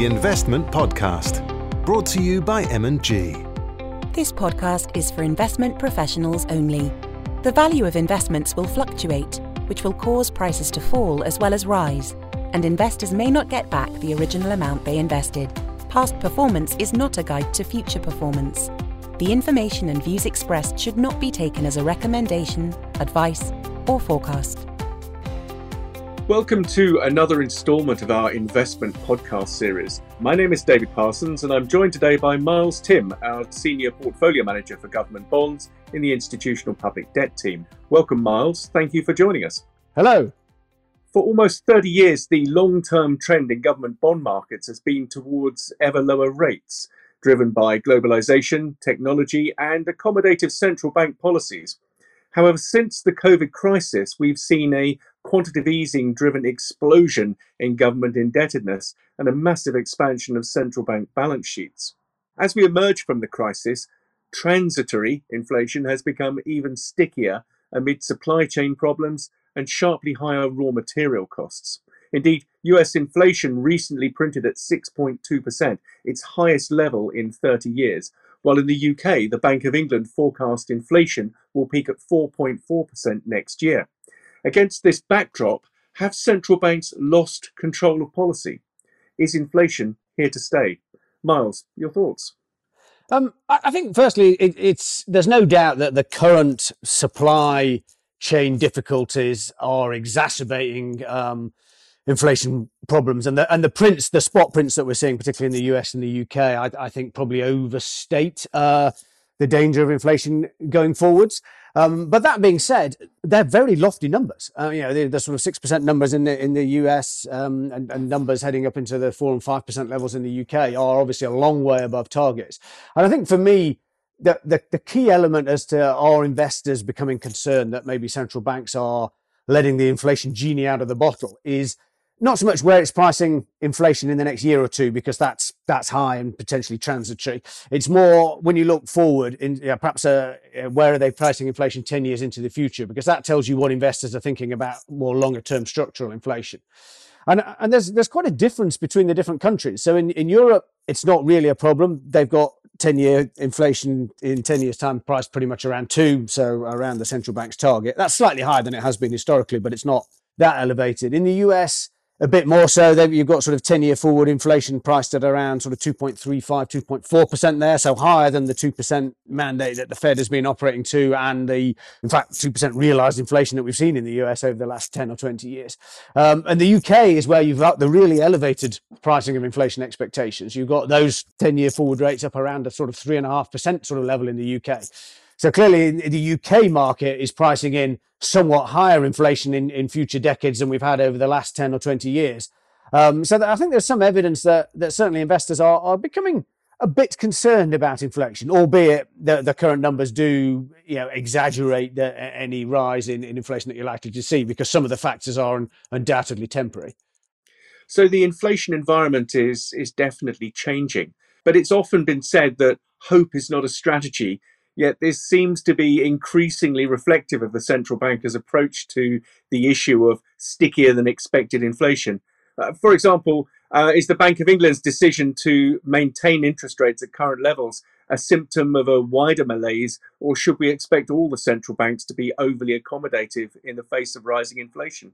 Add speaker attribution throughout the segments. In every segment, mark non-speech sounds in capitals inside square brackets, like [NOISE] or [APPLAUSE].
Speaker 1: the Investment Podcast, brought to you by M&G.
Speaker 2: This podcast is for investment professionals only. The value of investments will fluctuate, which will cause prices to fall as well as rise, and investors may not get back the original amount they invested. Past performance is not a guide to future performance. The information and views expressed should not be taken as a recommendation, advice, or forecast.
Speaker 3: Welcome to another instalment of our investment podcast series. My name is David Parsons, and I'm joined today by Miles Tym, our Senior Portfolio Manager for Government Bonds in the Institutional Public Debt team. Welcome, Miles. Thank you for joining us.
Speaker 4: Hello.
Speaker 3: For almost 30 years, the long term trend in government bond markets has been towards ever lower rates, driven by globalization, technology, and accommodative central bank policies. However, since the COVID crisis, we've seen a quantitative easing driven explosion in government indebtedness and a massive expansion of central bank balance sheets. As we emerge from the crisis, transitory inflation has become even stickier amid supply chain problems and sharply higher raw material costs. Indeed, US inflation recently printed at 6.2%, its highest level in 30 years, while in the UK, the Bank of England forecast inflation will peak at 4.4% next year. Against this backdrop, have central banks lost control of policy? Is inflation here to stay? Miles, your thoughts?
Speaker 4: Um, I think, firstly, it, it's there's no doubt that the current supply chain difficulties are exacerbating um, inflation problems, and the and the prints, the spot prints that we're seeing, particularly in the US and the UK, I, I think probably overstate uh, the danger of inflation going forwards. Um, but that being said, they're very lofty numbers. Uh, you know, the, the, sort of six percent numbers in the in the US um, and, and, numbers heading up into the four and five percent levels in the UK are obviously a long way above targets. And I think for me, the, the, the key element as to our investors becoming concerned that maybe central banks are letting the inflation genie out of the bottle is not so much where it's pricing inflation in the next year or two because that's that's high and potentially transitory. It's more when you look forward in perhaps uh, where are they pricing inflation 10 years into the future because that tells you what investors are thinking about more longer term structural inflation. And, and there's there's quite a difference between the different countries. So in, in Europe, it's not really a problem. They've got 10 year inflation in 10 years' time priced pretty much around two, so around the central bank's target. That's slightly higher than it has been historically, but it's not that elevated. In the US, a bit more so. Then you've got sort of 10 year forward inflation priced at around sort of 2.35, 2.4% there. So higher than the 2% mandate that the Fed has been operating to and the, in fact, 2% realized inflation that we've seen in the US over the last 10 or 20 years. Um, and the UK is where you've got the really elevated pricing of inflation expectations. You've got those 10 year forward rates up around a sort of 3.5% sort of level in the UK. So clearly, the UK market is pricing in somewhat higher inflation in, in future decades than we've had over the last 10 or 20 years. Um, so I think there's some evidence that, that certainly investors are, are becoming a bit concerned about inflation, albeit the, the current numbers do you know, exaggerate the, any rise in, in inflation that you're likely to see because some of the factors are undoubtedly temporary.
Speaker 3: So the inflation environment is, is definitely changing. But it's often been said that hope is not a strategy Yet this seems to be increasingly reflective of the central banker's approach to the issue of stickier than expected inflation. Uh, for example, uh, is the Bank of England's decision to maintain interest rates at current levels a symptom of a wider malaise, or should we expect all the central banks to be overly accommodative in the face of rising inflation?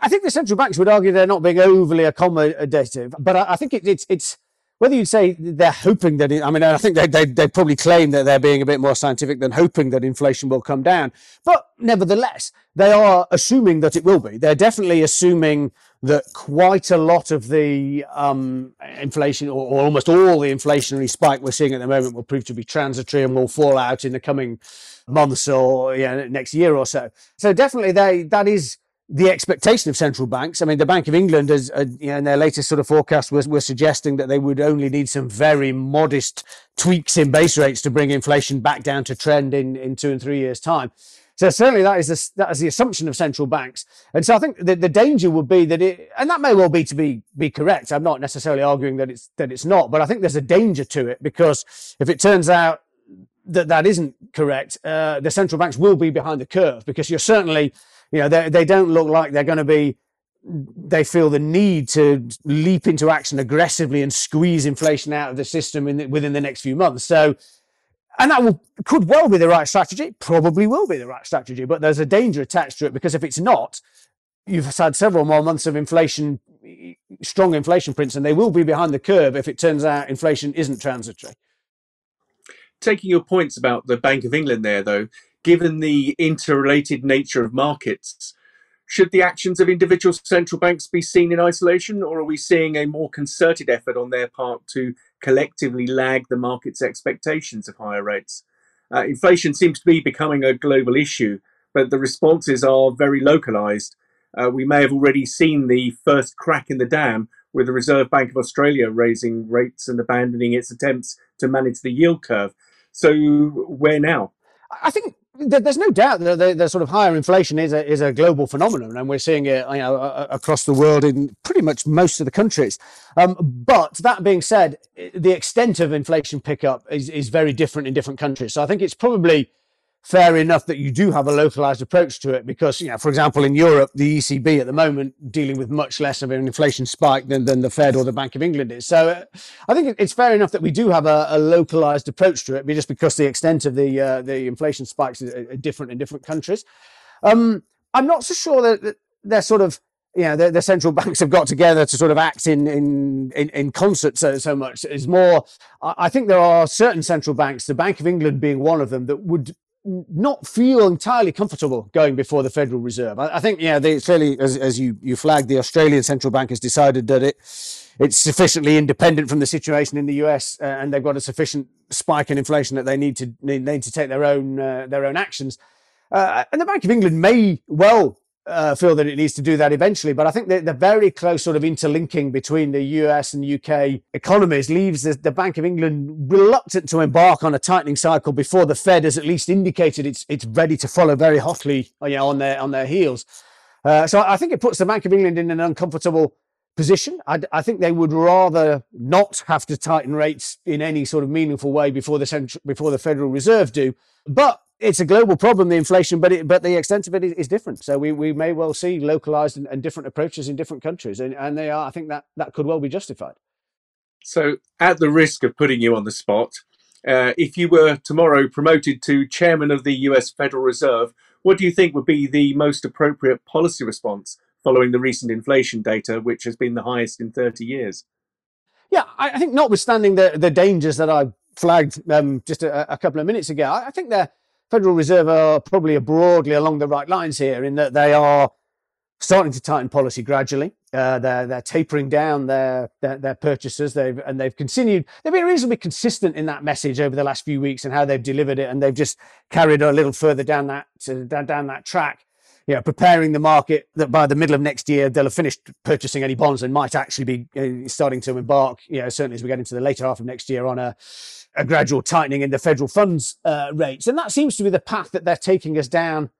Speaker 4: I think the central banks would argue they're not being overly accommodative, but I, I think it, it's it's whether you say they're hoping that, I mean, I think they, they, they probably claim that they're being a bit more scientific than hoping that inflation will come down. But nevertheless, they are assuming that it will be. They're definitely assuming that quite a lot of the um, inflation, or, or, almost all the inflationary spike we're seeing at the moment, will prove to be transitory and will fall out in the coming months or you know, next year or so. So definitely, they that is the expectation of central banks. I mean, the Bank of England, has, uh, you know, in their latest sort of forecast, was, was suggesting that they would only need some very modest tweaks in base rates to bring inflation back down to trend in, in two and three years' time. So certainly that is, the, that is the assumption of central banks. And so I think the, the danger would be that it, and that may well be to be, be correct. I'm not necessarily arguing that it's, that it's not, but I think there's a danger to it because if it turns out that that isn't correct, uh, the central banks will be behind the curve because you're certainly you know, they, they don't look like they're going to be they feel the need to leap into action aggressively and squeeze inflation out of the system the, within the next few months. So, and that will, could well be the right strategy, probably will be the right strategy, but there's a danger attached to it because if it's not, you've had several more months of inflation, strong inflation prints, and they will be behind the curve if it turns out inflation isn't transitory.
Speaker 3: Taking your points about the Bank of England there, though, given the interrelated nature of markets, should the actions of individual central banks be seen in isolation, or are we seeing a more concerted effort on their part to collectively lag the market's expectations of higher rates? Uh, inflation seems to be becoming a global issue, but the responses are very localized. Uh, we may have already seen the first crack in the dam with the Reserve Bank of Australia raising rates and abandoning its attempts to manage the yield curve. So, where now?
Speaker 4: I think there's no doubt that the, the, sort of higher inflation is a, is a global phenomenon, and we're seeing it you know, across the world in pretty much most of the countries. Um, but that being said, the extent of inflation pickup is, is very different in different countries. So I think it's probably fair enough that you do have a localized approach to it because, you know, for example, in Europe, the ECB at the moment dealing with much less of an inflation spike than, than the Fed or the Bank of England is. So uh, I think it's fair enough that we do have a, a localized approach to it, just because the extent of the uh, the inflation spikes are different in different countries. Um, I'm not so sure that they're sort of you know, the, the, central [LAUGHS] banks have got together to sort of act in in in, in concert so so much. Is more, I think there are certain central banks, the Bank of England being one of them, that would not feel entirely comfortable going before the Federal Reserve. I, I think, yeah, they clearly, as, as you, you flagged, the Australian central bank has decided that it it's sufficiently independent from the situation in the US, uh, and they've got a sufficient spike in inflation that they need to need, need to take their own uh, their own actions. Uh, and the Bank of England may well uh, feel that it needs to do that eventually. But I think the, the very close sort of interlinking between the US and UK economies leaves the, the, Bank of England reluctant to embark on a tightening cycle before the Fed has at least indicated it's it's ready to follow very hotly uh, you know, on their on their heels. Uh, so I think it puts the Bank of England in an uncomfortable position. I, I, think they would rather not have to tighten rates in any sort of meaningful way before the central, before the Federal Reserve do. But it's a global problem, the inflation, but it, but the extent of it is, is different. So we, we may well see localized and, and, different approaches in different countries, and, and they are. I think that that could well be justified.
Speaker 3: So, at the risk of putting you on the spot, uh, if you were tomorrow promoted to chairman of the U.S. Federal Reserve, what do you think would be the most appropriate policy response following the recent inflation data, which has been the highest in 30 years?
Speaker 4: Yeah, I think notwithstanding the the dangers that I flagged um, just a, a, couple of minutes ago, I think they're Federal Reserve are probably broadly along the right lines here in that they are starting to tighten policy gradually. Uh, they're they're tapering down their their, their purchases. They've and they've continued. They've been reasonably consistent in that message over the last few weeks and how they've delivered it. And they've just carried a little further down that down, down that track. You know, preparing the market that by the middle of next year they'll have finished purchasing any bonds and might actually be uh, starting to embark. You know, certainly as we get into the later half of next year on a a gradual tightening in the federal funds uh, rates. And that seems to be the path that they're taking us down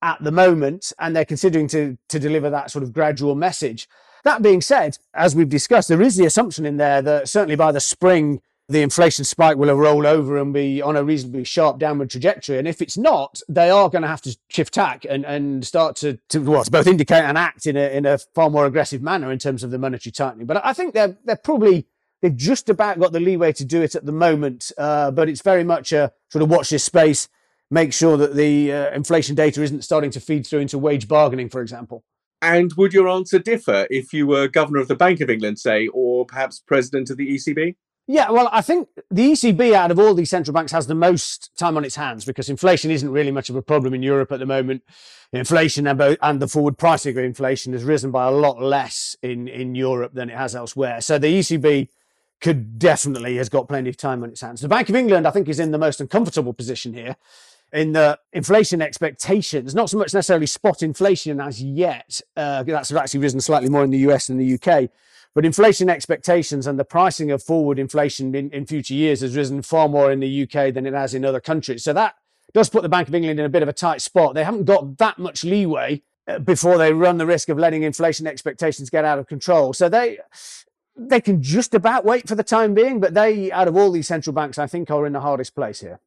Speaker 4: at the moment. And they're considering to, to deliver that sort of gradual message. That being said, as we've discussed, there is the assumption in there that certainly by the spring, the inflation spike will have rolled over and be on a reasonably sharp downward trajectory. And if it's not, they are going to have to shift tack and, and start to, to, well, both indicate and act in a, in a far more aggressive manner in terms of the monetary tightening. But I think they're, they're probably They've just about got the leeway to do it at the moment, uh, but it's very much a sort of watch this space, make sure that the uh, inflation data isn't starting to feed through into wage bargaining, for example.
Speaker 3: And would your answer differ if you were governor of the Bank of England, say, or perhaps president of the ECB?
Speaker 4: Yeah, well, I think the ECB out of all these central banks has the most time on its hands because inflation isn't really much of a problem in Europe at the moment. Inflation and the forward pricing of inflation has risen by a lot less in, in Europe than it has elsewhere. So the ECB could definitely has got plenty of time on its hands. The Bank of England, I think, is in the most uncomfortable position here in the inflation expectations, not so much necessarily spot inflation as yet. Uh, that's actually risen slightly more in the US than the UK. But inflation expectations and the pricing of forward inflation in, in future years has risen far more in the UK than it has in other countries. So that does put the Bank of England in a bit of a tight spot. They haven't got that much leeway uh, before they run the risk of letting inflation expectations get out of control. So they they can just about wait for the time being, but they, out of all these central banks, I think are in the hardest place here.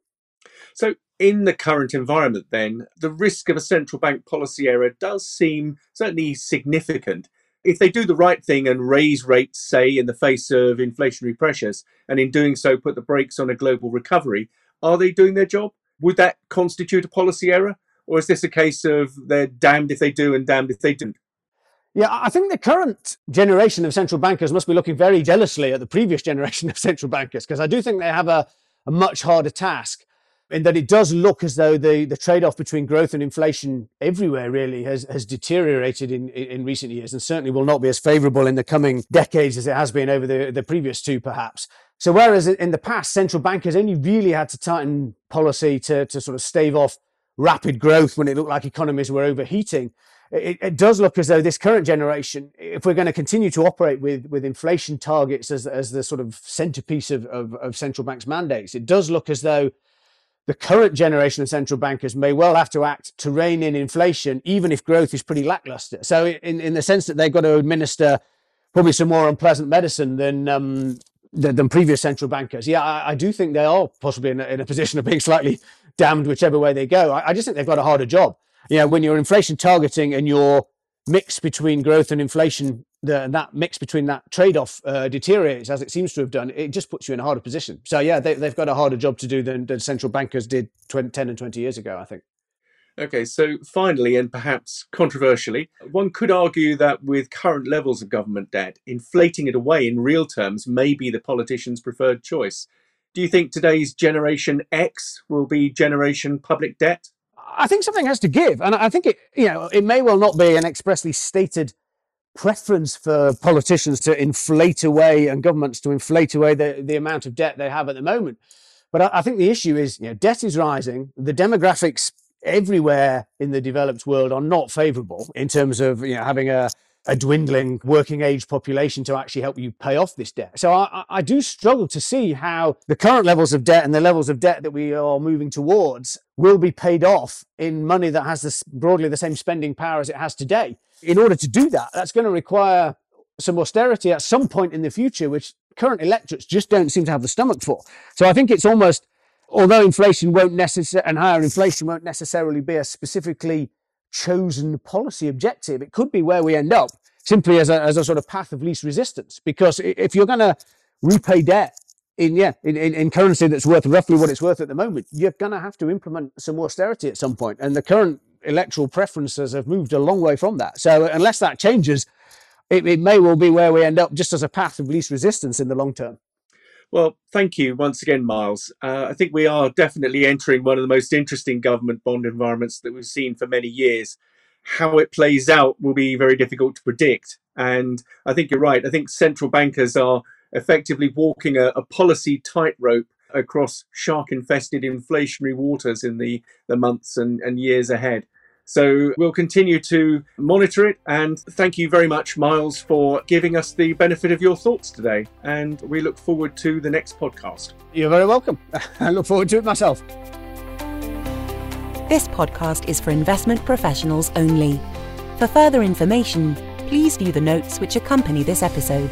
Speaker 3: So, in the current environment, then, the risk of a central bank policy error does seem certainly significant. if they do the right thing and raise rates, say, in the face of inflationary pressures, and in doing so put the brakes on a global recovery, are they doing their job? Would that constitute a policy error? Or is this a case of they're damned if they do and damned if they don't?
Speaker 4: Yeah, I think the current generation of central bankers must be looking very jealously at the previous [LAUGHS] generation of central bankers because I do think they have a, a much harder task in that it does look as though the, the trade-off between growth and inflation everywhere really has, has deteriorated in, in recent years and certainly will not be as favorable in the coming decades as it has been over the, the previous two perhaps. So whereas in the past, central bankers only really had to tighten policy to, to sort of stave off rapid growth when it looked like economies were overheating, it, it, does look as though this current generation, if we're going to continue to operate with, with inflation targets as, as the sort of centerpiece of, of, of central banks' mandates, it does look as though the current generation of central bankers may well have to act to rein in inflation, even if growth is pretty lackluster. So, in, in the sense that they've got to administer probably some more unpleasant medicine than um, than, previous central bankers. Yeah, I, I do think they are possibly in a, in a, position of being slightly damned whichever way they go. I, I just think they've got a harder job. You know, when you're inflation targeting and your mix between growth and inflation the, that mix between that trade-off uh, deteriorates as it seems to have done, it just puts you in a harder position. So yeah, they, have got a harder job to do than, than central bankers did 20, 10 and 20 years ago, I think.
Speaker 3: Okay, so finally, and perhaps controversially, one could argue that with current levels of government debt, inflating it away in real terms may be the politician's preferred choice. Do you think today's Generation X will be Generation Public Debt?
Speaker 4: I think something has to give, and I think it, you know, it may well not be an expressly stated preference for politicians to inflate away and governments to inflate away the, the amount of debt they have at the moment. But I, I think the issue is, you know, debt is rising. The demographics everywhere in the developed world are not favorable in terms of, you know, having a, a dwindling working age population to actually help you pay off this debt. So I, I, do struggle to see how the current levels of debt and the levels of debt that we are moving towards will be paid off in money that has this broadly the same spending power as it has today. In order to do that, that's going to require some austerity at some point in the future, which current electorates just don't seem to have the stomach for. So I think it's almost, although inflation won't necessarily, and higher inflation won't necessarily be a specifically chosen policy objective. It could be where we end up simply as a, as a sort of path of least resistance. Because if you're going to repay debt in yeah in, in, in, currency that's worth roughly what it's worth at the moment, you're going to have to implement some austerity at some point. And the current electoral preferences have moved a long way from that. So unless that changes, it, it may well be where we end up just as a path of least resistance in the long term.
Speaker 3: Well, thank you once again, Miles. Uh, I think we are definitely entering one of the most interesting government bond environments that we've seen for many years. How it plays out will be very difficult to predict. And I think you're right. I think central bankers are effectively walking a, a policy tightrope across shark infested inflationary waters in the, the months and, and years ahead. So we'll continue to monitor it. And thank you very much, Miles, for giving us the benefit of your thoughts today. And we look forward to the next podcast.
Speaker 4: You're very welcome. [LAUGHS] I look forward to it myself.
Speaker 2: This podcast is for investment professionals only. For further information, please view the notes which accompany this episode.